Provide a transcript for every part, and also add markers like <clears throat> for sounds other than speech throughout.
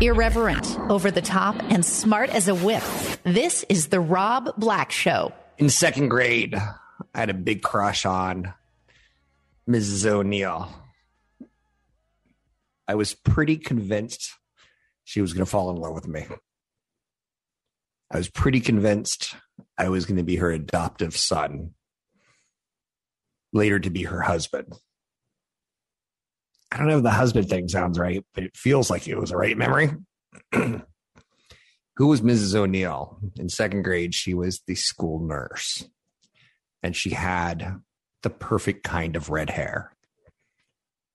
Irreverent, over the top, and smart as a whip. This is The Rob Black Show. In second grade, I had a big crush on Mrs. O'Neill. I was pretty convinced she was going to fall in love with me. I was pretty convinced I was going to be her adoptive son, later to be her husband. I don't know if the husband thing sounds right, but it feels like it was a right memory. <clears throat> Who was Mrs. O'Neill? In second grade, she was the school nurse, and she had the perfect kind of red hair.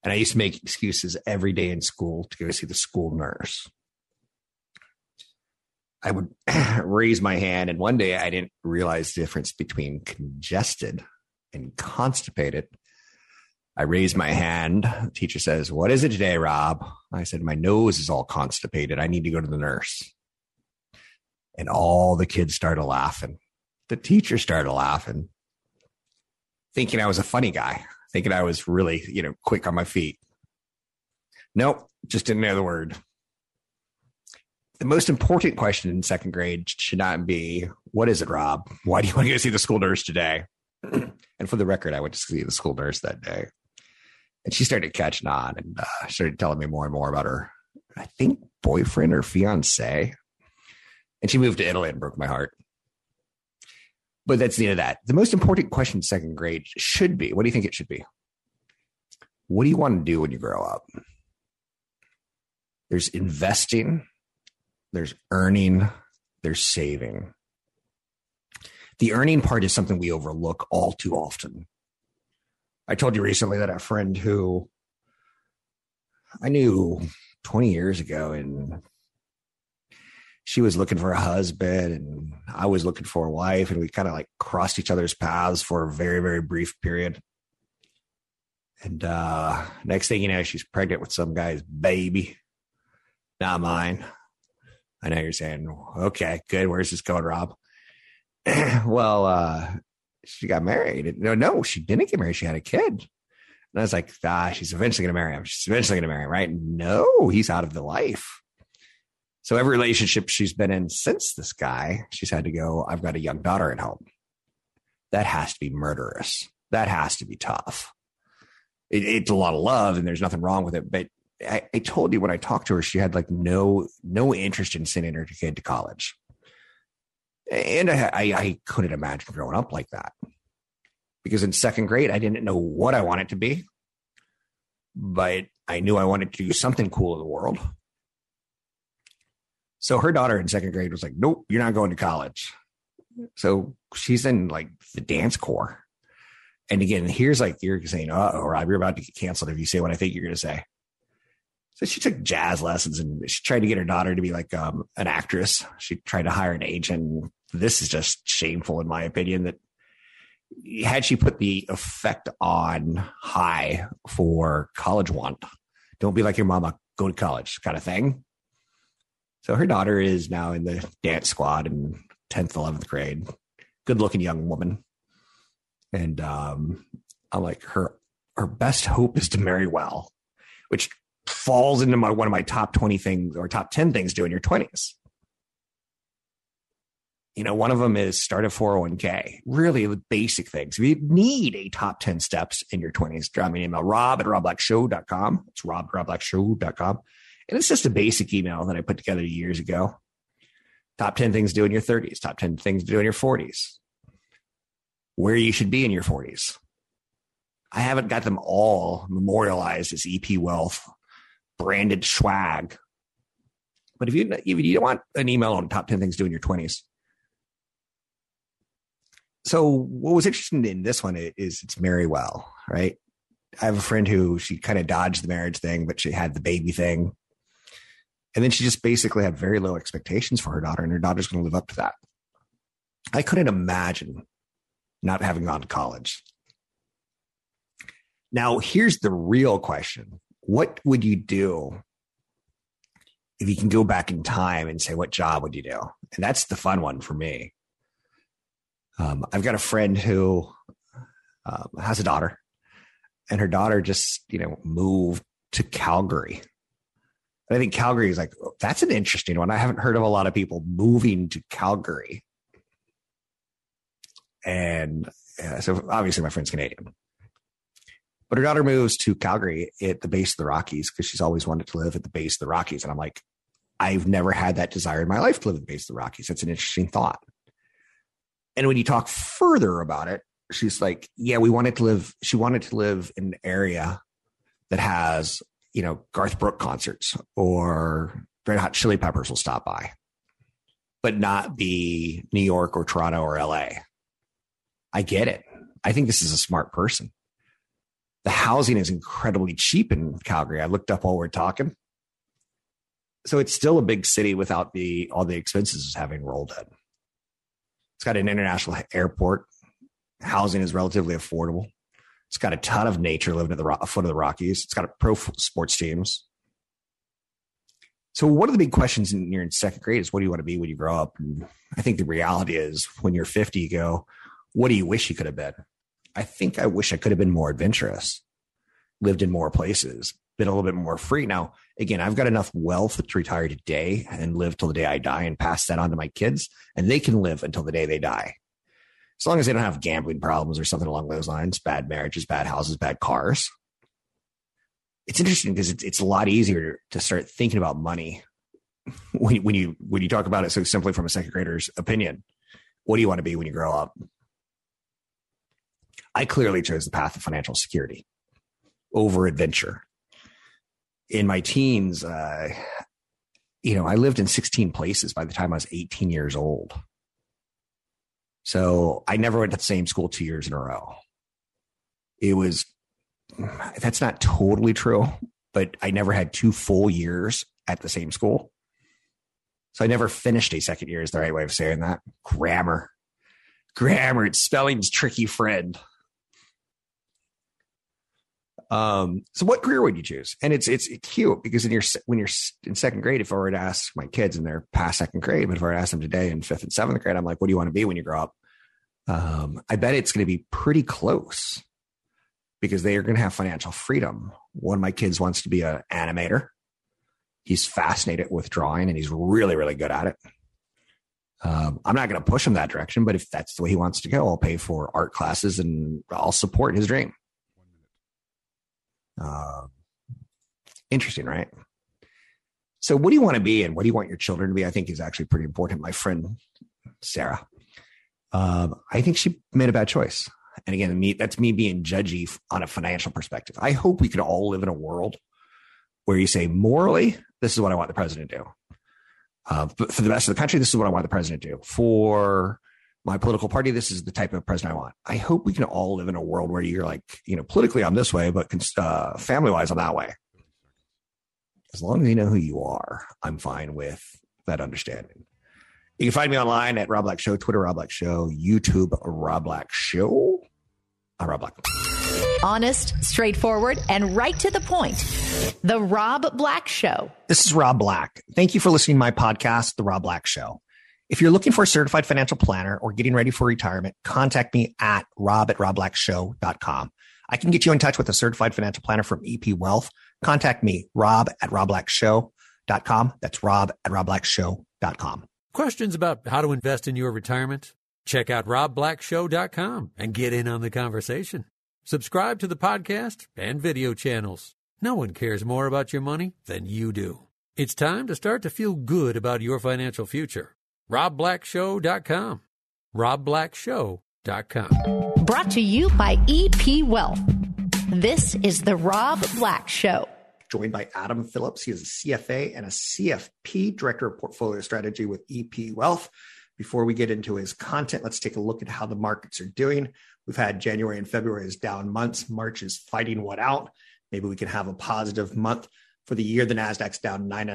And I used to make excuses every day in school to go see the school nurse. I would <clears throat> raise my hand, and one day I didn't realize the difference between congested and constipated. I raised my hand. The teacher says, What is it today, Rob? I said, My nose is all constipated. I need to go to the nurse. And all the kids started laughing. The teacher started laughing, thinking I was a funny guy, thinking I was really, you know, quick on my feet. Nope, just didn't know the word the most important question in second grade should not be, What is it, Rob? Why do you want to go see the school nurse today? <clears throat> and for the record, I went to see the school nurse that day. And she started catching on and uh, started telling me more and more about her, I think, boyfriend or fiance. And she moved to Italy and broke my heart. But that's the end of that. The most important question second grade should be what do you think it should be? What do you want to do when you grow up? There's investing there's earning, there's saving. The earning part is something we overlook all too often. I told you recently that a friend who I knew 20 years ago and she was looking for a husband and I was looking for a wife and we kind of like crossed each other's paths for a very very brief period. And uh next thing you know she's pregnant with some guy's baby. Not mine. I know you're saying, okay, good. Where's this going, Rob? <clears throat> well, uh, she got married. No, no, she didn't get married. She had a kid. And I was like, ah, she's eventually going to marry him. She's eventually going to marry him, right? No, he's out of the life. So every relationship she's been in since this guy, she's had to go, I've got a young daughter at home. That has to be murderous. That has to be tough. It, it's a lot of love and there's nothing wrong with it, but I, I told you when I talked to her, she had like no no interest in sending her kid to college, and I, I, couldn't imagine growing up like that because in second grade I didn't know what I wanted to be, but I knew I wanted to do something cool in the world. So her daughter in second grade was like, "Nope, you're not going to college." So she's in like the dance corps. And again, here's like you're saying, "Uh oh, Rob, you're about to get canceled if you say what I think you're going to say." So she took jazz lessons and she tried to get her daughter to be like um, an actress. She tried to hire an agent. This is just shameful, in my opinion. That had she put the effect on high for college want, don't be like your mama, go to college kind of thing. So her daughter is now in the dance squad in 10th, 11th grade. Good looking young woman. And um, I'm like, her her best hope is to marry well, which falls into my one of my top 20 things or top 10 things to do in your 20s. You know, one of them is start a 401k, really the basic things. If You need a top 10 steps in your 20s. Drop me an email, rob at robblackshow.com. It's rob robblackshow.com. And it's just a basic email that I put together years ago. Top 10 things to do in your 30s, top 10 things to do in your 40s, where you should be in your 40s. I haven't got them all memorialized as EP Wealth branded swag. But if you if you don't want an email on top 10 things to do in your 20s. So what was interesting in this one is it's Mary Well, right? I have a friend who she kind of dodged the marriage thing, but she had the baby thing. And then she just basically had very low expectations for her daughter, and her daughter's going to live up to that. I couldn't imagine not having gone to college. Now, here's the real question What would you do if you can go back in time and say, What job would you do? And that's the fun one for me. Um, I've got a friend who um, has a daughter, and her daughter just, you know, moved to Calgary. And I think Calgary is like, that's an interesting one. I haven't heard of a lot of people moving to Calgary. And uh, so obviously my friend's Canadian. But her daughter moves to Calgary at the base of the Rockies because she's always wanted to live at the base of the Rockies. And I'm like, I've never had that desire in my life to live at the base of the Rockies. That's an interesting thought. And when you talk further about it, she's like, yeah, we wanted to live, she wanted to live in an area that has, you know, Garth Brooks concerts or Red Hot Chili Peppers will stop by, but not be New York or Toronto or LA. I get it. I think this is a smart person. The housing is incredibly cheap in Calgary. I looked up while we're talking. So it's still a big city without the all the expenses having rolled in. It's got an international airport. Housing is relatively affordable. It's got a ton of nature living at the foot of the Rockies. It's got a pro sports teams. So one of the big questions in you're in second grade is what do you want to be when you grow up? And I think the reality is when you're 50, you go, what do you wish you could have been? I think I wish I could have been more adventurous, lived in more places, been a little bit more free. Now, again, I've got enough wealth to retire today and live till the day I die and pass that on to my kids, and they can live until the day they die. As long as they don't have gambling problems or something along those lines, bad marriages, bad houses, bad cars. It's interesting because it's, it's a lot easier to start thinking about money <laughs> when, when you when you talk about it so simply from a second grader's opinion. What do you want to be when you grow up? I clearly chose the path of financial security over adventure. In my teens, uh, you know, I lived in 16 places by the time I was 18 years old. So I never went to the same school two years in a row. It was, that's not totally true, but I never had two full years at the same school. So I never finished a second year, is the right way of saying that. Grammar. Grammar, it's spelling's tricky friend. Um, so what career would you choose? And it's it's cute because in your when you're in second grade, if I were to ask my kids and they're past second grade, but if I were to ask them today in fifth and seventh grade, I'm like, what do you want to be when you grow up? Um, I bet it's going to be pretty close because they are going to have financial freedom. One of my kids wants to be an animator. He's fascinated with drawing and he's really, really good at it. Um, I'm not going to push him that direction, but if that's the way he wants to go, I'll pay for art classes and I'll support his dream. Uh, interesting, right? So, what do you want to be and what do you want your children to be? I think is actually pretty important. My friend Sarah, um, I think she made a bad choice. And again, me, that's me being judgy on a financial perspective. I hope we could all live in a world where you say, morally, this is what I want the president to do. Uh, but for the rest of the country, this is what I want the president to do. For my political party, this is the type of president I want. I hope we can all live in a world where you're like, you know, politically I'm this way, but uh, family wise I'm that way. As long as you know who you are, I'm fine with that understanding. You can find me online at Rob Black Show, Twitter Rob Black Show, YouTube Rob Black Show. I'm Rob Black. Honest, straightforward, and right to the point. The Rob Black Show. This is Rob Black. Thank you for listening to my podcast, The Rob Black Show. If you're looking for a certified financial planner or getting ready for retirement, contact me at rob at robblackshow.com. I can get you in touch with a certified financial planner from EP Wealth. Contact me, rob at robblackshow.com. That's rob at robblackshow.com. Questions about how to invest in your retirement? Check out robblackshow.com and get in on the conversation. Subscribe to the podcast and video channels. No one cares more about your money than you do. It's time to start to feel good about your financial future robblackshow.com. robblackshow.com. Brought to you by EP Wealth. This is the Rob Black Show. Joined by Adam Phillips. He is a CFA and a CFP, Director of Portfolio Strategy with EP Wealth. Before we get into his content, let's take a look at how the markets are doing. We've had January and February as down months. March is fighting what out. Maybe we can have a positive month for the year. The Nasdaq's down nine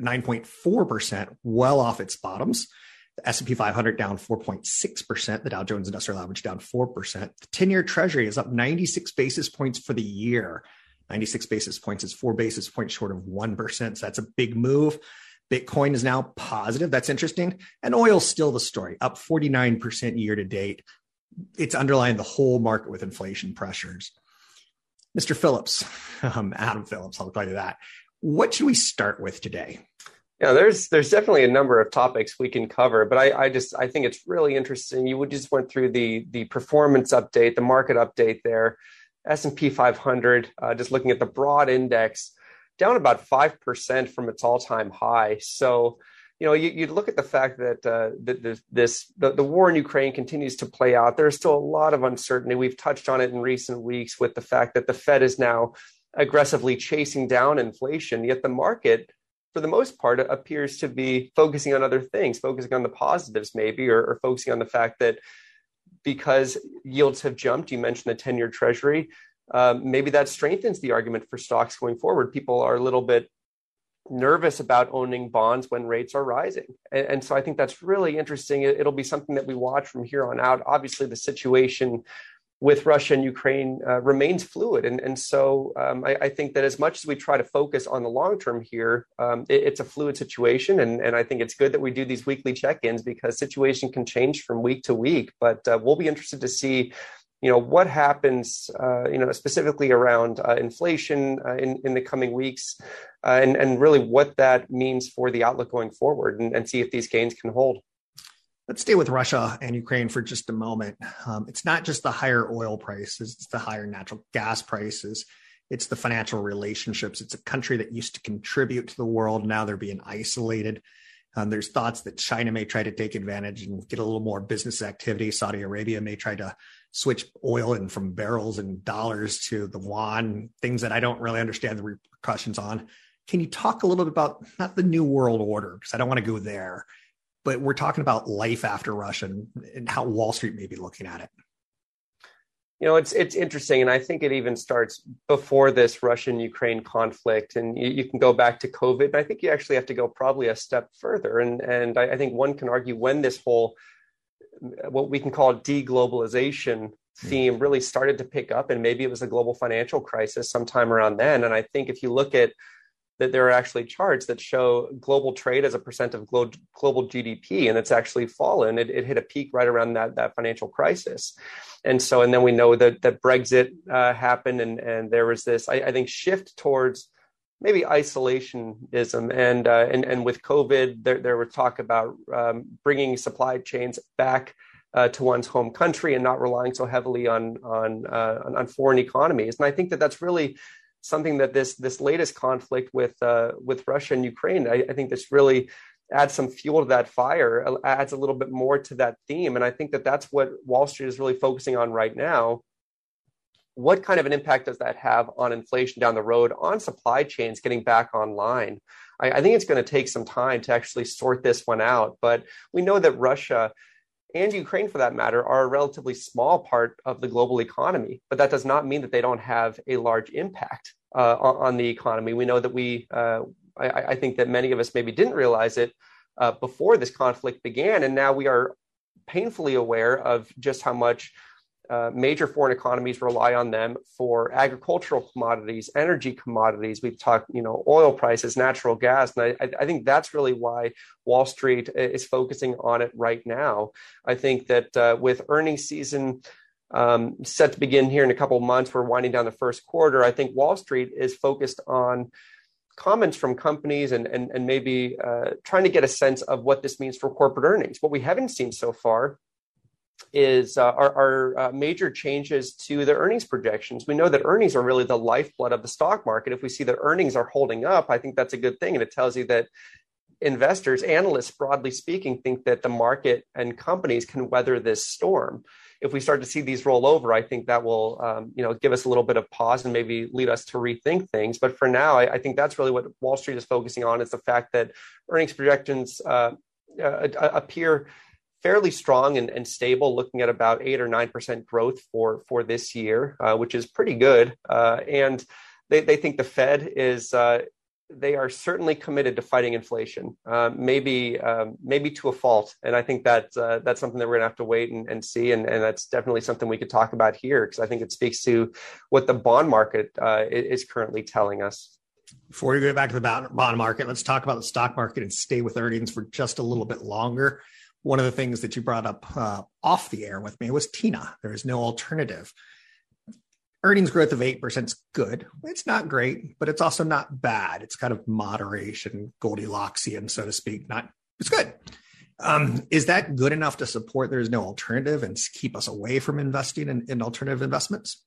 9.4%, well off its bottoms. The S&P 500 down 4.6%, the Dow Jones Industrial Average down 4%. The 10-year Treasury is up 96 basis points for the year. 96 basis points is 4 basis points short of 1%, so that's a big move. Bitcoin is now positive. That's interesting. And oil's still the story, up 49% year to date. It's underlying the whole market with inflation pressures. Mr. Phillips, <laughs> um, Adam Phillips, I'll call you that. What should we start with today? Yeah, there's there's definitely a number of topics we can cover, but I, I just I think it's really interesting. You just went through the the performance update, the market update there, S and P 500. Uh, just looking at the broad index, down about 5% from its all-time high. So, you know, you, you look at the fact that, uh, that this, the, the war in Ukraine continues to play out. There's still a lot of uncertainty. We've touched on it in recent weeks with the fact that the Fed is now aggressively chasing down inflation, yet the market, for the most part, appears to be focusing on other things, focusing on the positives maybe, or, or focusing on the fact that because yields have jumped, you mentioned the 10 year treasury, um, maybe that strengthens the argument for stocks going forward. People are a little bit nervous about owning bonds when rates are rising. And, and so I think that's really interesting. It, will be something that we watch from here on out. Obviously, the situation with Russia and Ukraine uh, remains fluid. And, and so um, I, I, think that as much as we try to focus on the long term here, um, it, it's a fluid situation. And, and I think it's good that we do these weekly check ins because situation can change from week to week. But uh, we'll be interested to see you know what happens uh, you know specifically around uh, inflation uh, in in the coming weeks uh, and and really what that means for the outlook going forward and, and, see if these gains can hold let's stay with russia and ukraine for just a moment um, it's not just the higher oil prices it's the higher natural gas prices it's the financial relationships it's a country that used to contribute to the world now they're being isolated um, there's thoughts that China may try to take advantage and get a little more business activity. Saudi Arabia may try to switch oil in from barrels and dollars to the yuan, things that I don't really understand the repercussions on. Can you talk a little bit about not the new world order, because I don't want to go there, but we're talking about life after Russia and, and how Wall Street may be looking at it. You know it's it's interesting and i think it even starts before this russian ukraine conflict and you, you, can go back to covid and i think you actually have to go probably a step further and and I, I, think one can argue when this whole what we can call deglobalization hmm. theme really started to pick up and maybe it was a global financial crisis sometime around then and i think if you look at that there are actually charts that show global trade as a percent of glo- global GDP, and it's actually fallen. It, it, hit a peak right around that that financial crisis, and so and then we know that that Brexit uh, happened, and and there was this I, I think shift towards maybe isolationism, and uh, and and with COVID, there there was talk about um, bringing supply chains back. Uh, to one's home country and not relying so heavily on on, uh, on on foreign economies, and I think that that's really something that this this latest conflict with uh, with Russia and Ukraine, I, I, think this really adds some fuel to that fire, adds a little bit more to that theme, and I think that that's what Wall Street is really focusing on right now. What kind of an impact does that have on inflation down the road, on supply chains getting back online? I, I think it's going to take some time to actually sort this one out, but we know that Russia and Ukraine, for that matter, are a relatively small part of the global economy. But that does not mean that they don't have a large impact uh, on, the economy. We know that we, uh, I, I, think that many of us maybe didn't realize it uh, before this conflict began. And now we are painfully aware of just how much uh, major foreign economies rely on them for agricultural commodities, energy commodities. We've talked, you know, oil prices, natural gas, and I, I, think that's really why Wall Street is focusing on it right now. I think that uh, with earnings season um, set to begin here in a couple of months, we're winding down the first quarter. I think Wall Street is focused on comments from companies and and, and maybe uh, trying to get a sense of what this means for corporate earnings. What we haven't seen so far is uh, our, our uh, major changes to the earnings projections. We know that earnings are really the lifeblood of the stock market. If we see that earnings are holding up, I think that's a good thing, and it tells you that investors, analysts, broadly speaking, think that the market and companies can weather this storm. If we start to see these roll over, I think that will, um, you know, give us a little bit of pause and maybe lead us to rethink things. But for now, I, I think that's really what Wall Street is focusing on: is the fact that earnings projections uh, uh, appear fairly strong and, and, stable, looking at about eight or nine percent growth for for this year, uh, which is pretty good. Uh, and they, they think the Fed is uh, they are certainly committed to fighting inflation, uh, maybe um, maybe to a fault. And I think that uh, that's something that we're gonna have to wait and, and see. And, and, that's definitely something we could talk about here because I think it speaks to what the bond market uh, is currently telling us. Before we go back to the bond market, let's talk about the stock market and stay with earnings for just a little bit longer. One of the things that you brought up uh, off the air with me was TINA. There is no alternative earnings growth of 8% is good. It's not great, but it's also not bad. It's kind of moderation, Goldilocksian, so to speak. Not, it's good. Um, is that good enough to support there's no alternative and keep us away from investing in, in alternative investments?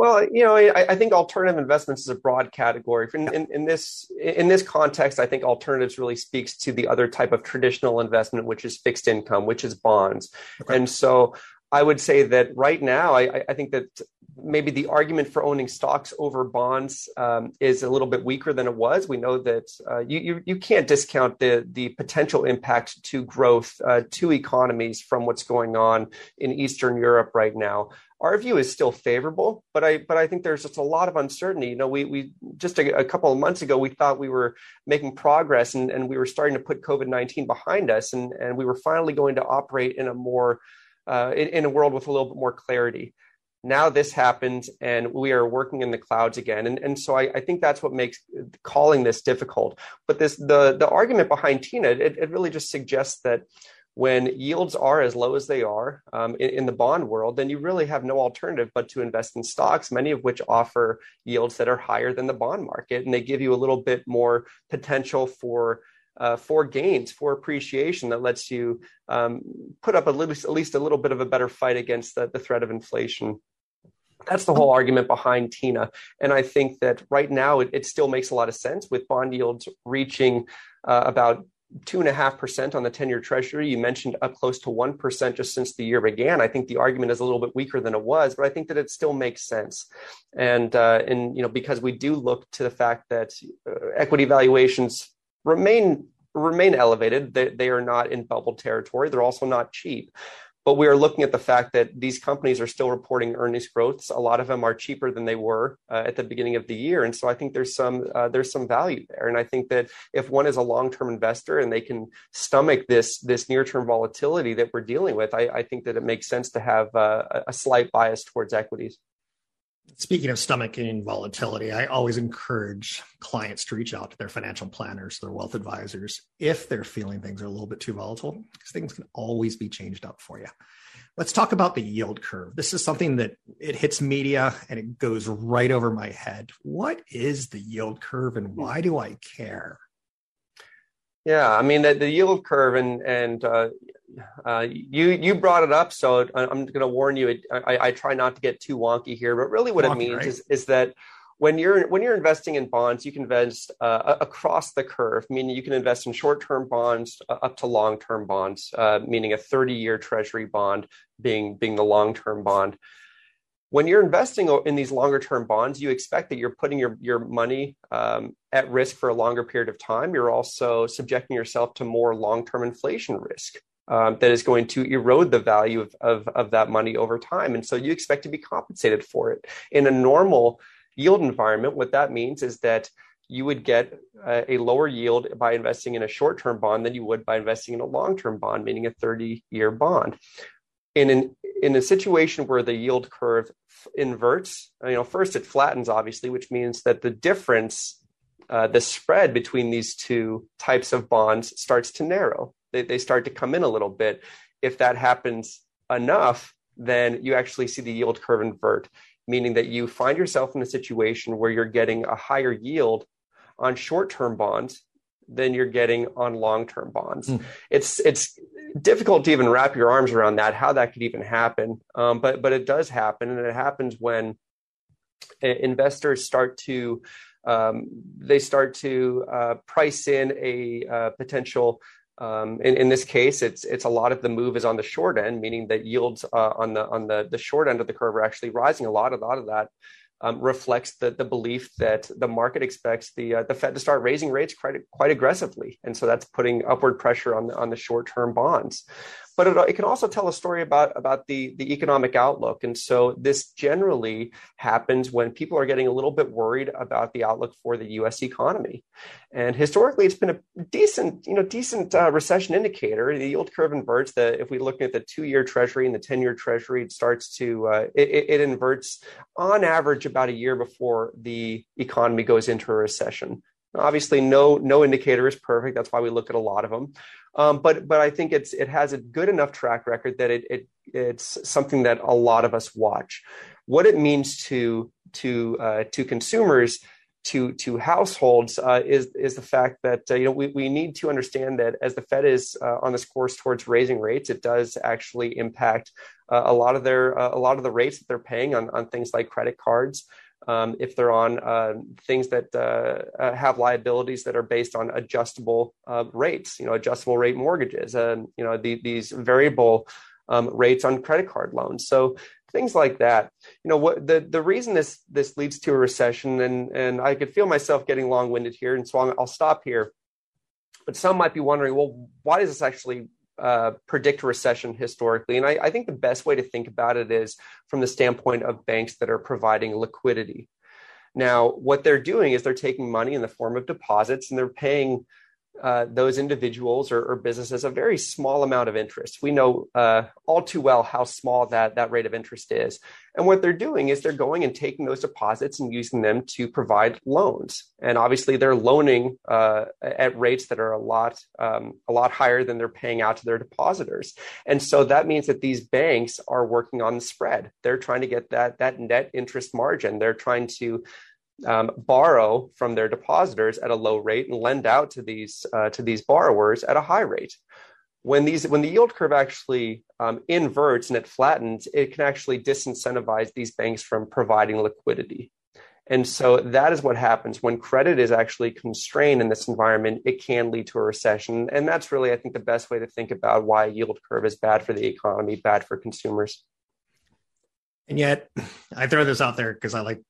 Well, you know, I, I, think alternative investments is a broad category. In, in, in, this in this context, I think alternatives really speaks to the other type of traditional investment, which is fixed income, which is bonds. Okay. And so, I would say that right now, I, I, think that maybe the argument for owning stocks over bonds um, is a little bit weaker than it was. We know that uh, you, you, you can't discount the the potential impact to growth uh, to economies from what's going on in Eastern Europe right now. Our view is still favorable, but I but I think there's just a lot of uncertainty. You know, we we just a, a couple of months ago we thought we were making progress and, and we were starting to put COVID nineteen behind us, and and we were finally going to operate in a more uh, in, in, a world with a little bit more clarity. Now this happened, and we are working in the clouds again, and and so I, I think that's what makes calling this difficult. But this the the argument behind TINA it, it really just suggests that when yields are as low as they are um, in, in, the bond world, then you really have no alternative but to invest in stocks, many of which offer yields that are higher than the bond market, and they give you a little bit more potential for uh, for gains, for appreciation that lets you um, put up little, at least a little bit of a better fight against the, the threat of inflation. That's the whole argument behind TINA. And I think that right now it, it still makes a lot of sense with bond yields reaching uh, about two and a half percent on the 10 year treasury. You mentioned up close to 1% just since the year began. I think the argument is a little bit weaker than it was, but I think that it still makes sense. And, uh, and, you know, because we do look to the fact that uh, equity valuations remain remain elevated. They, they are not in bubble territory. They're also not cheap. But we are looking at the fact that these companies are still reporting earnings growths. A lot of them are cheaper than they were uh, at the beginning of the year, and so I think there's some uh, there's some value there. And I think that if one is a long term investor and they can stomach this this near term volatility that we're dealing with, I, I, think that it makes sense to have uh, a slight bias towards equities. Speaking of stomaching volatility, I always encourage clients to reach out to their financial planners, their wealth advisors, if they're feeling things are a little bit too volatile, because things can always be changed up for you. Let's talk about the yield curve. This is something that it hits media and it goes right over my head. What is the yield curve and why do I care? Yeah, I mean the, the yield curve and and uh, uh, you you brought it up, so I'm going to warn you. I, I, try not to get too wonky here, but really what wonky, it means right? is is that when you're when you're investing in bonds, you can invest uh, across the curve, meaning you can invest in short-term bonds uh, up to long-term bonds, uh, meaning a 30-year Treasury bond being being the long-term bond. When you're investing in these longer-term bonds, you expect that you're putting your your money um, at risk for a longer period of time. You're also subjecting yourself to more long-term inflation risk um, that is going to erode the value of, of, of that money over time. And so you expect to be compensated for it. In a normal yield environment, what that means is that you would get a, a lower yield by investing in a short term bond than you would by investing in a long term bond, meaning a 30 year bond. In, an, in a situation where the yield curve inverts, you know, first it flattens, obviously, which means that the difference uh, the spread between these two types of bonds starts to narrow they, they start to come in a little bit. If that happens enough, then you actually see the yield curve invert, meaning that you find yourself in a situation where you're getting a higher yield on short-term bonds than you're getting on long-term bonds. Mm. It's it's difficult to even wrap your arms around that, how that could even happen. Um, but but it does happen, and it happens when investors start to um, they start to uh, price in a uh, potential um, in, in, this case, it's it's a lot of the move is on the short end, meaning that yields uh, on the on the the short end of the curve are actually rising. A lot, a lot of that um, reflects the the belief that the market expects the uh, the Fed to start raising rates quite quite aggressively, and so that's putting upward pressure on the on the short term bonds. But it, it, can also tell a story about about the the economic outlook. And so this generally happens when people are getting a little bit worried about the outlook for the U.S. economy. And historically, it's been a decent you know decent uh, recession indicator. The yield curve inverts. The if we look at the two year Treasury and the ten year Treasury, it starts to uh, it, it inverts on average about a year before the economy goes into a recession. Obviously, no no indicator is perfect. That's why we look at a lot of them. Um, but but I think it's it has a good enough track record that it, it it's something that a lot of us watch. What it means to to uh, to consumers to to households uh, is is the fact that uh, you know we, we need to understand that as the Fed is uh, on this course towards raising rates, it does actually impact uh, a lot of their uh, a lot of the rates that they're paying on on things like credit cards um, if they're on uh, things that uh, uh, have liabilities that are based on adjustable uh, rates, you know, adjustable rate mortgages, and you know the, these variable um, rates on credit card loans. So things like that. You know, what the the reason this this leads to a recession, and and I could feel myself getting long winded here, and so I'll, I'll stop here. But some might be wondering, well, why does this actually uh, predict recession historically. And I, I, think the best way to think about it is from the standpoint of banks that are providing liquidity. Now, what they're doing is they're taking money in the form of deposits and they're paying uh, those individuals or, or, businesses a very small amount of interest. We know uh, all too well how small that that rate of interest is. And what they're doing is they're going and taking those deposits and using them to provide loans. And obviously, they're loaning uh, at rates that are a lot um, a lot higher than they're paying out to their depositors. And so that means that these banks are working on the spread. They're trying to get that that net interest margin. They're trying to um, borrow from their depositors at a low rate and lend out to these uh, to these borrowers at a high rate. When these when the yield curve actually um, inverts and it flattens, it can actually disincentivize these banks from providing liquidity. And so that is what happens when credit is actually constrained in this environment. It can lead to a recession, and that's really, I think, the best way to think about why a yield curve is bad for the economy, bad for consumers. And yet, I throw this out there because I like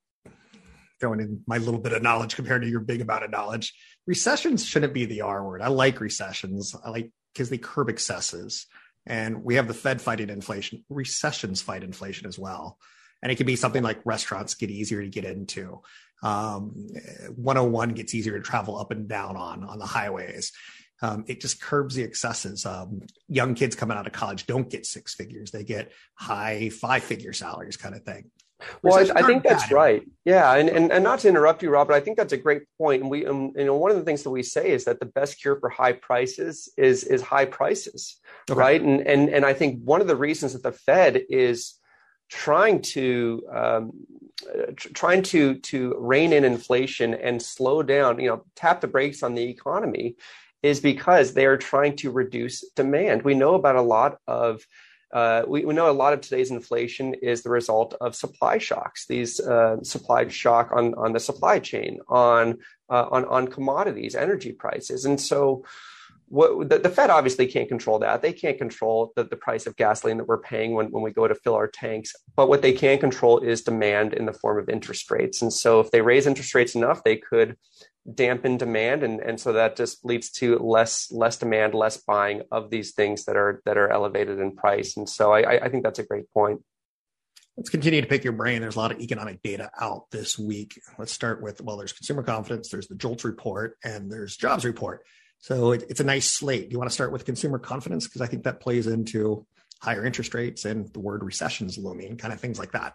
throwing in my little bit of knowledge compared to your big amount of knowledge. Recessions shouldn't be the R word. I like recessions. I like because they curb excesses. And we have the Fed fighting inflation. Recessions fight inflation as well. And it can be something like restaurants get easier to get into. Um, 101 gets easier to travel up and down on on the highways. Um, it just curbs the excesses. Um, young kids coming out of college don't get six figures; they get high five figure salaries, kind of thing. Well, I, I, think that's bad. right. Yeah, and, and and not to interrupt you, Robert, I think that's a great point. And we, um, you know, one of the things that we say is that the best cure for high prices is is high prices, okay. right? And and and I think one of the reasons that the Fed is trying to um, trying to to rein in inflation and slow down, you know, tap the brakes on the economy, is because they are trying to reduce demand. We know about a lot of uh, we, we, know a lot of today's inflation is the result of supply shocks. These uh, supply shock on on the supply chain, on uh, on on commodities, energy prices, and so what the, the, Fed obviously can't control that. They can't control the, the price of gasoline that we're paying when, when we go to fill our tanks. But what they can control is demand in the form of interest rates. And so if they raise interest rates enough, they could dampen demand and, and so that just leads to less less demand less buying of these things that are that are elevated in price. And so i i think that's a great point. Let's continue to pick your brain. There's a lot of economic data out this week. Let's start with well there's consumer confidence there's the JOLTS report and there's jobs report. So it, it's a nice slate. Do you want to start with consumer confidence? Because i think that plays into higher interest rates and the word recessions looming kind of things like that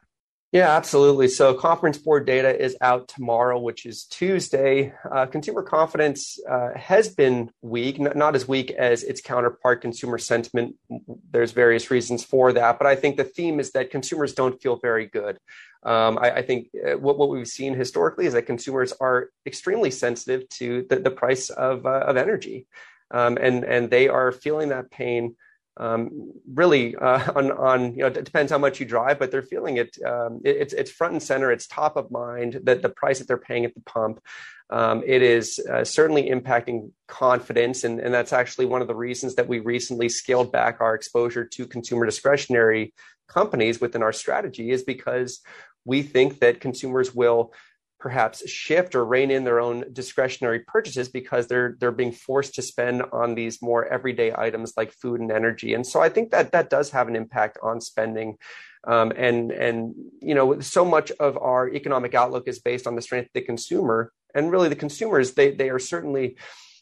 yeah, absolutely. So, conference board data is out tomorrow, which is Tuesday. Uh, consumer confidence uh, has been weak, n- not as weak as its counterpart, consumer sentiment. There's various reasons for that, but I think the theme is that consumers don't feel very good. Um, I, I, think uh, what, what we've seen historically is that consumers are extremely sensitive to the, the price of, uh, of energy, um, and and they are feeling that pain um, really uh, <laughs> on, on you know it depends how much you drive but they're feeling it, um, it, it's it's front and center. It's top of mind that the price that they're paying at the pump um, it is uh, certainly impacting confidence. And, and that's actually one of the reasons that we recently scaled back our exposure to consumer discretionary companies within our strategy is because we think that consumers will perhaps shift or rein in their own discretionary purchases because they're they're being forced to spend on these more everyday items like food and energy. And so I think that that does have an impact on spending. Um, and and you know so much of our economic outlook is based on the strength of the consumer and really the consumers they they are certainly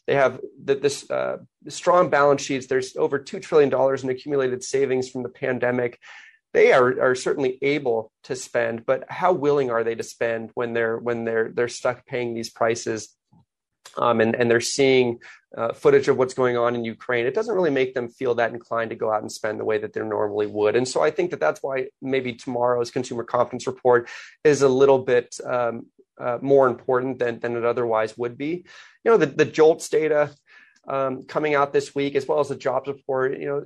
they have the, this uh, strong balance sheets there's over $2 trillion in accumulated savings from the pandemic they are, are certainly able to spend but how willing are they to spend when they're when they're they're stuck paying these prices um, and, and they're seeing uh, footage of what's going on in Ukraine, it doesn't really make them feel that inclined to go out and spend the way that they normally would. And so I think that that's why maybe tomorrow's consumer confidence report is a little bit um, uh, more important than, than it otherwise would be. You know, the, the JOLTS data um, coming out this week, as well as the jobs report, you know,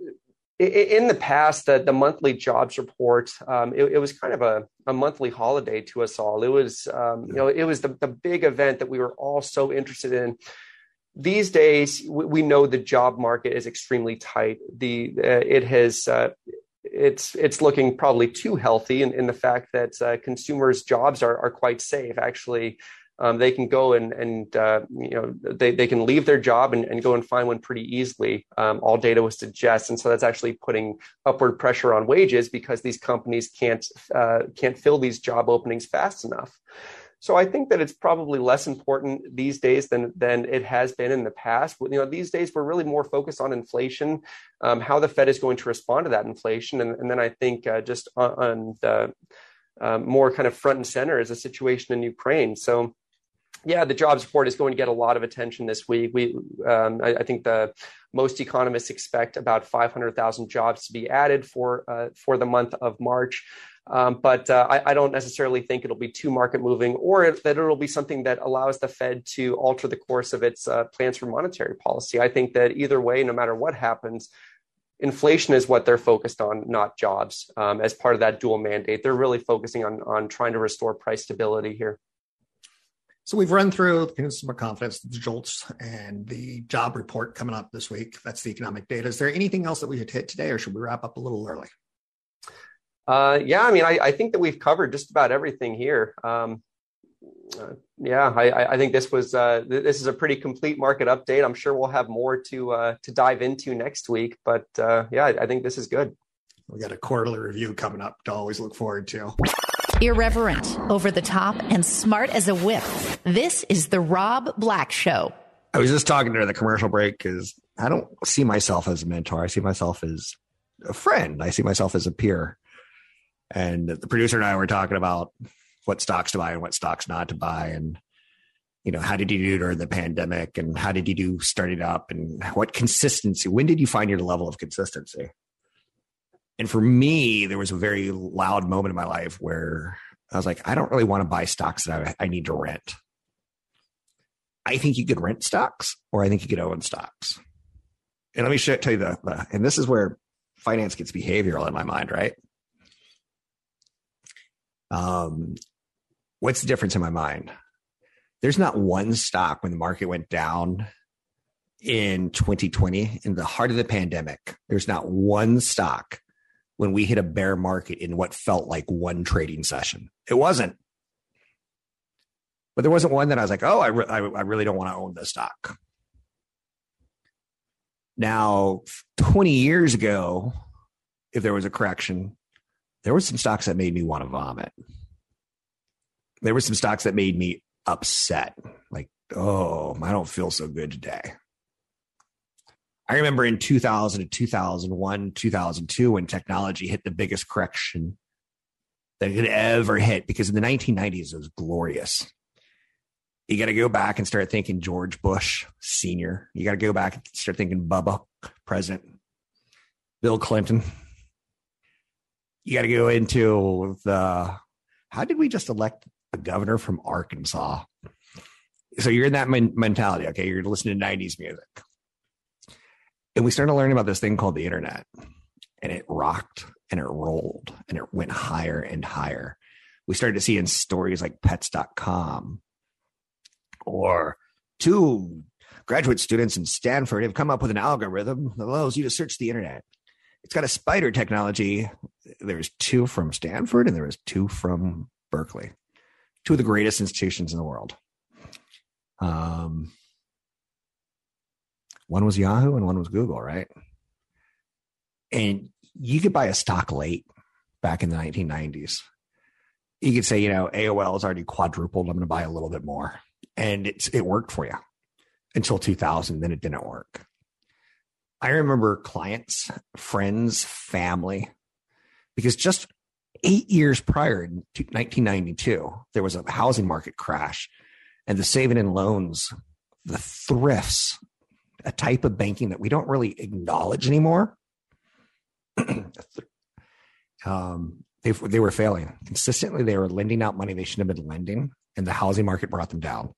in the past, the, the monthly jobs report, um, it, it, was kind of a, a monthly holiday to us all. It was, um, you know, it was the, the big event that we were all so interested in. These days, we, we know the job market is extremely tight. The uh, it has uh, it's it's looking probably too healthy in, in the fact that uh, consumers' jobs are are quite safe. Actually, um, they can go and and uh, you know they, they can leave their job and, and go and find one pretty easily. Um, all data would suggest, and so that's actually putting upward pressure on wages because these companies can't uh, can't fill these job openings fast enough. So I think that it's probably less important these days than than it has been in the past. You know, these days we're really more focused on inflation, um, how the Fed is going to respond to that inflation, and, and then I think uh, just on, on the uh, more kind of front and center is a situation in Ukraine. So yeah, the jobs report is going to get a lot of attention this week. We, um, I, I, think the most economists expect about 500,000 jobs to be added for uh, for the month of March. Um, but uh, I, I, don't necessarily think it'll be too market moving, or that it'll be something that allows the Fed to alter the course of its uh, plans for monetary policy. I think that either way, no matter what happens, inflation is what they're focused on, not jobs. Um, as part of that dual mandate, they're really focusing on on trying to restore price stability here. So we've run through the consumer confidence, the JOLTS, and the job report coming up this week. That's the economic data. Is there anything else that we should hit today, or should we wrap up a little early? Uh, yeah, I mean, I, I, think that we've covered just about everything here. Um, uh, yeah, I, I, think this was uh, this is a pretty complete market update. I'm sure we'll have more to uh, to dive into next week, but uh, yeah, I think this is good. We got a quarterly review coming up to always look forward to. Irreverent, over the top, and smart as a whip. This is The Rob Black Show. I was just talking during the commercial break because I don't see myself as a mentor. I see myself as a friend. I see myself as a peer. And the producer and I were talking about what stocks to buy and what stocks not to buy. And, you know, how did you do during the pandemic? And how did you do starting up? And what consistency? When did you find your level of consistency? And for me, there was a very loud moment in my life where I was like, I don't really want to buy stocks that I, I need to rent. I think you could rent stocks or I think you could own stocks. And let me show, tell you the, the, and this is where finance gets behavioral in my mind, right? Um, what's the difference in my mind? There's not one stock when the market went down in 2020 in the heart of the pandemic. There's not one stock when we hit a bear market in what felt like one trading session. It wasn't. But there wasn't one that I was like, oh, I, re- I, I really don't want to own this stock. Now, 20 years ago, if there was a correction, there were some stocks that made me want to vomit. There were some stocks that made me upset. Like, oh, I don't feel so good today. I remember in 2000 to 2001, 2002, when technology hit the biggest correction that it had ever hit, because in the 1990s, it was glorious. You got to go back and start thinking George Bush Sr. You got to go back and start thinking Bubba, President, Bill Clinton. You got to go into the how did we just elect a governor from Arkansas? So you're in that men- mentality. Okay. You're listening to 90s music and we started learning about this thing called the internet and it rocked and it rolled and it went higher and higher. We started to see in stories like pets.com or two graduate students in Stanford have come up with an algorithm that allows you to search the internet. It's got a spider technology. There's two from Stanford and there was two from Berkeley. two of the greatest institutions in the world. Um, one was Yahoo and one was Google, right? And you could buy a stock late back in the 1990s. You could say, you know, AOL has already quadrupled. I'm going to buy a little bit more. And it's, it worked for you until 2000. Then it didn't work. I remember clients, friends, family, because just eight years prior in 1992, there was a housing market crash and the saving and loans, the thrifts, a type of banking that we don't really acknowledge anymore. <clears throat> um, they, they were failing consistently. They were lending out money they shouldn't have been lending, and the housing market brought them down.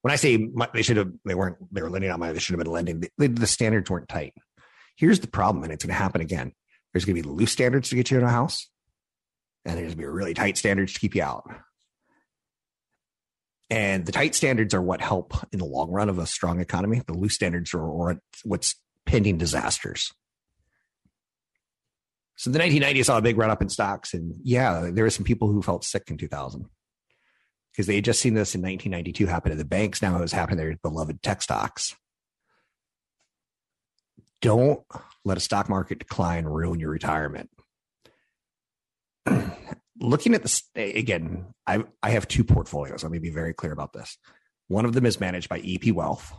When I say they should have, they weren't, they were lending out money they should have been lending. The, the standards weren't tight. Here's the problem, and it's going to happen again. There's going to be loose standards to get you in a house, and there's going to be really tight standards to keep you out. And the tight standards are what help in the long run of a strong economy. The loose standards are what's pending disasters. So the 1990s saw a big run up in stocks, and yeah, there were some people who felt sick in 2000 because they had just seen this in 1992 happen to the banks. Now it was happening to their beloved tech stocks. Don't let a stock market decline ruin your retirement. <clears throat> Looking at this again, I, I have two portfolios. Let me be very clear about this. One of them is managed by EP Wealth.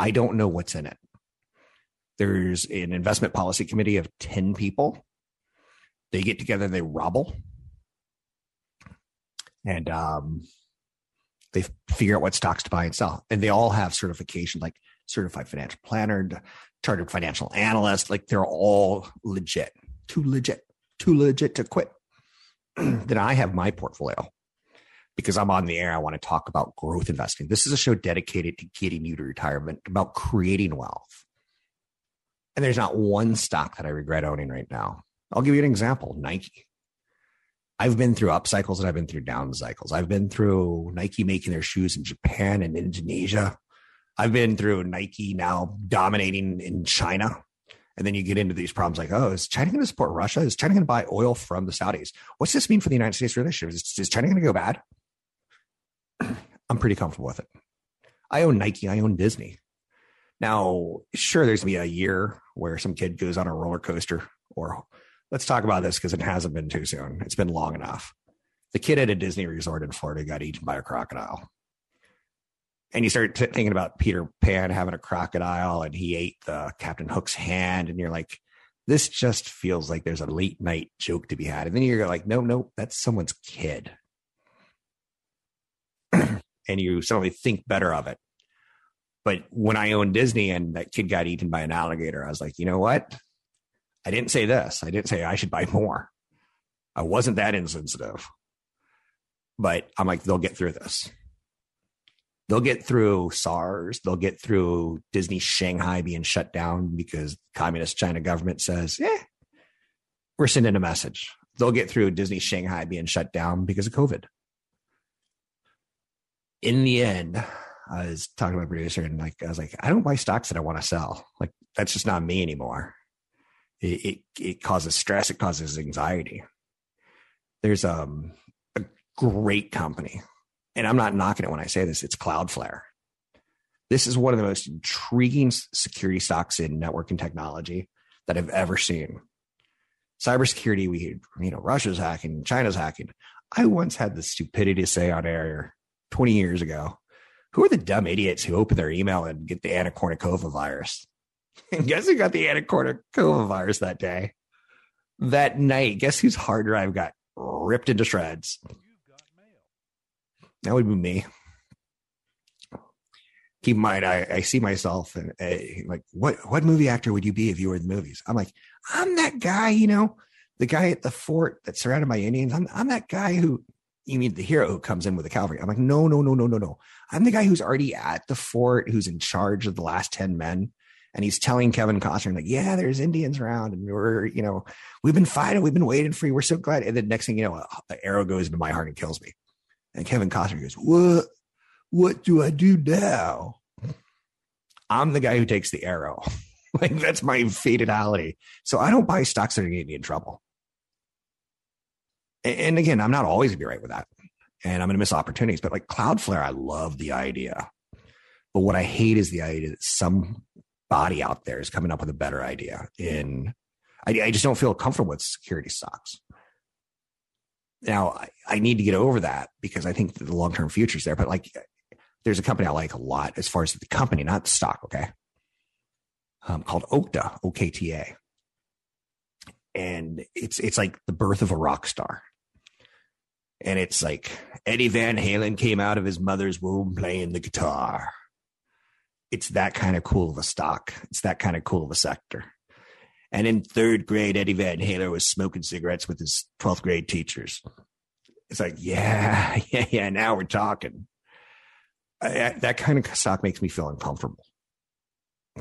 I don't know what's in it. There's an investment policy committee of 10 people. They get together, they robble, and um, they figure out what stocks to buy and sell. And they all have certification like certified financial planner, chartered financial analyst. Like they're all legit, too legit, too legit to quit. <clears throat> then I have my portfolio because I'm on the air. I want to talk about growth investing. This is a show dedicated to getting you to retirement, about creating wealth. And there's not one stock that I regret owning right now. I'll give you an example Nike. I've been through up cycles and I've been through down cycles. I've been through Nike making their shoes in Japan and Indonesia. I've been through Nike now dominating in China. And then you get into these problems like, oh, is China going to support Russia? Is China going to buy oil from the Saudis? What's this mean for the United States relationship? Is, is China going to go bad? <clears throat> I'm pretty comfortable with it. I own Nike. I own Disney. Now, sure, there's going to be a year where some kid goes on a roller coaster, or let's talk about this because it hasn't been too soon. It's been long enough. The kid at a Disney resort in Florida got eaten by a crocodile and you start t- thinking about Peter Pan having a crocodile and he ate the Captain Hook's hand, and you're like, this just feels like there's a late night joke to be had. And then you're like, no, no, that's someone's kid. <clears throat> and you suddenly think better of it. But when I owned Disney and that kid got eaten by an alligator, I was like, you know what? I didn't say this. I didn't say I should buy more. I wasn't that insensitive. But I'm like, they'll get through this they'll get through SARS. They'll get through Disney Shanghai being shut down because communist China government says, "Yeah, we're sending a message." They'll get through Disney Shanghai being shut down because of COVID. In the end, I was talking to my producer and like I was like, I don't buy stocks that I want to sell. Like that's just not me anymore. It, it, it causes stress. It causes anxiety. There's um, a great company and I'm not knocking it when I say this, it's Cloudflare. This is one of the most intriguing security stocks in networking technology that I've ever seen. Cybersecurity, we, you know, Russia's hacking, China's hacking. I once had the stupidity to say on air 20 years ago, who are the dumb idiots who open their email and get the Anna Kournikova virus? <laughs> And guess who got the Anna Kournikova virus that day? That night, guess whose hard drive got ripped into shreds? That would be me. Keep in mind, I, I see myself and uh, like, what what movie actor would you be if you were in the movies? I'm like, I'm that guy, you know, the guy at the fort that's surrounded by Indians. I'm I'm that guy who you mean the hero who comes in with the cavalry. I'm like, no, no, no, no, no, no. I'm the guy who's already at the fort, who's in charge of the last 10 men. And he's telling Kevin Costner, like, yeah, there's Indians around and we're, you know, we've been fighting, we've been waiting for you. We're so glad. And then next thing you know, an arrow goes into my heart and kills me. And Kevin Costner goes, What? What do I do now? I'm the guy who takes the arrow. <laughs> like that's my fatality. So I don't buy stocks that are getting me in trouble. And again, I'm not always gonna be right with that. and I'm going to miss opportunities. But like Cloudflare, I love the idea. But what I hate is the idea that some body out there is coming up with a better idea. In I, I just don't feel comfortable with security stocks. Now I, I need to get over that because I think the long term future is there. But like, there's a company I like a lot as far as the company, not the stock. Okay, um, called Okta, OKTA, and it's it's like the birth of a rock star. And it's like Eddie Van Halen came out of his mother's womb playing the guitar. It's that kind of cool of a stock. It's that kind of cool of a sector. And in third grade, Eddie Van Halen was smoking cigarettes with his 12th grade teachers. It's like, yeah, <laughs> yeah, yeah. Now we're talking. I, I, that kind of stock makes me feel uncomfortable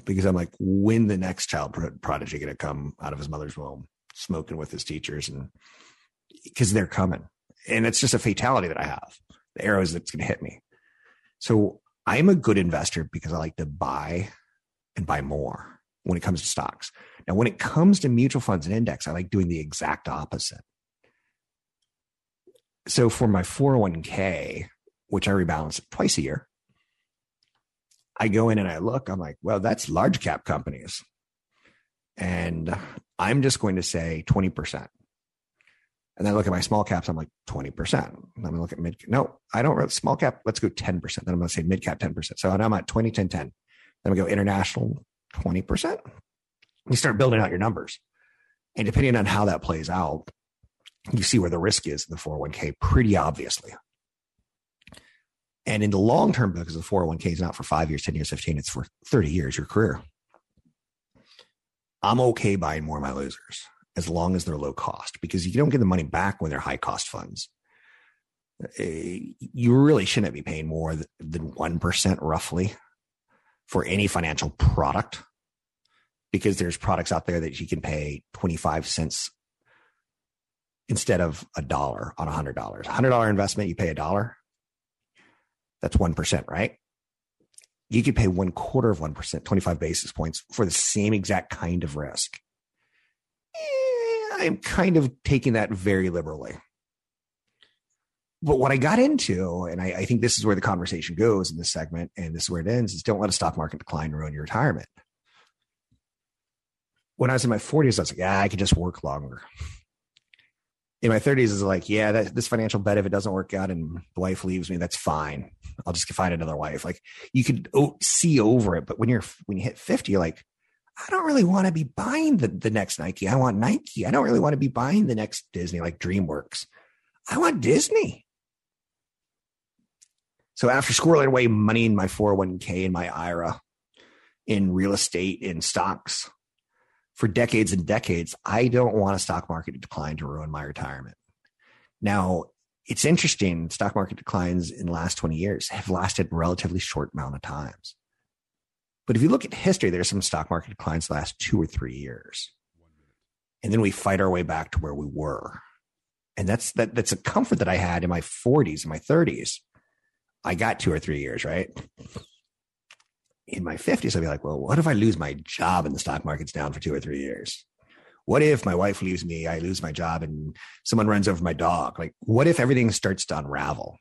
because I'm like, when the next child prodigy going to come out of his mother's womb, smoking with his teachers, and because they're coming, and it's just a fatality that I have. The arrows that's going to hit me. So I'm a good investor because I like to buy and buy more when it comes to stocks. Now, when it comes to mutual funds and index, I like doing the exact opposite. So for my 401k, which I rebalance twice a year, I go in and I look, I'm like, well, that's large cap companies. And I'm just going to say 20%. And then I look at my small caps, I'm like 20%. I'm going to look at mid. No, I don't. Small cap, let's go 10%. Then I'm going to say mid cap 10%. So now I'm at 20, 10, 10. Then we go international 20%. You start building out your numbers. And depending on how that plays out, you see where the risk is in the 401k pretty obviously. And in the long term, because the 401k is not for five years, 10 years, 15, it's for 30 years, your career. I'm okay buying more of my losers as long as they're low cost because you don't get the money back when they're high cost funds. Eh, you really shouldn't be paying more than 1% roughly for any financial product because there's products out there that you can pay 25 cents instead of a dollar on a hundred dollars. A hundred dollar investment, you pay a dollar. That's 1%, right? You could pay one quarter of 1%, 25 basis points for the same exact kind of risk. Eh, I'm kind of taking that very liberally. But what I got into, and I, I, think this is where the conversation goes in this segment, and this is where it ends, is don't let a stock market decline ruin your retirement. When I was in my 40s, I was like, yeah, I could just work longer. In my 30s, is like, yeah, that, this financial bet, if it doesn't work out and the wife leaves me, that's fine. I'll just find another wife. Like you could see over it, but when you're when you hit 50, you're like, I don't really want to be buying the, the next Nike. I want Nike. I don't really want to be buying the next Disney like DreamWorks. I want Disney. So after squirreling away money in my 401k and my IRA in real estate, in stocks for decades and decades, I don't want a stock market decline to ruin my retirement. Now, it's interesting. Stock market declines in the last 20 years have lasted relatively short amount of times. But if you look at history, there's some stock market declines last two or three years. And then we fight our way back to where we were. And that's that that's a comfort that I had in my 40s and my 30s. I got two or three years, right? In my 50s, I'd be like, well, what if I lose my job and the stock market's down for two or three years? What if my wife leaves me, I lose my job, and someone runs over my dog? Like, what if everything starts to unravel?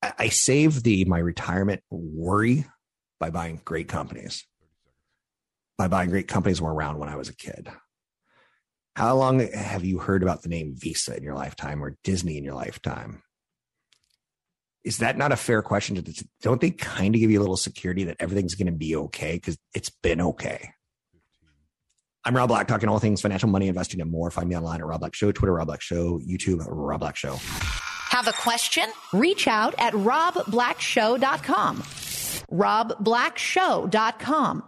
I, save the my retirement worry by buying great companies, by buying great companies were around when I was a kid. How long have you heard about the name Visa in your lifetime or Disney in your lifetime? Is that not a fair question? To, don't they kind of give you a little security that everything's going to be okay because it's been okay? I'm Rob Black, talking all things financial, money, investing, and more. Find me online at Rob Black Show, Twitter, Rob Black Show, YouTube, Rob Black Show. Have a question? Reach out at robblackshow.com robblackshow.com.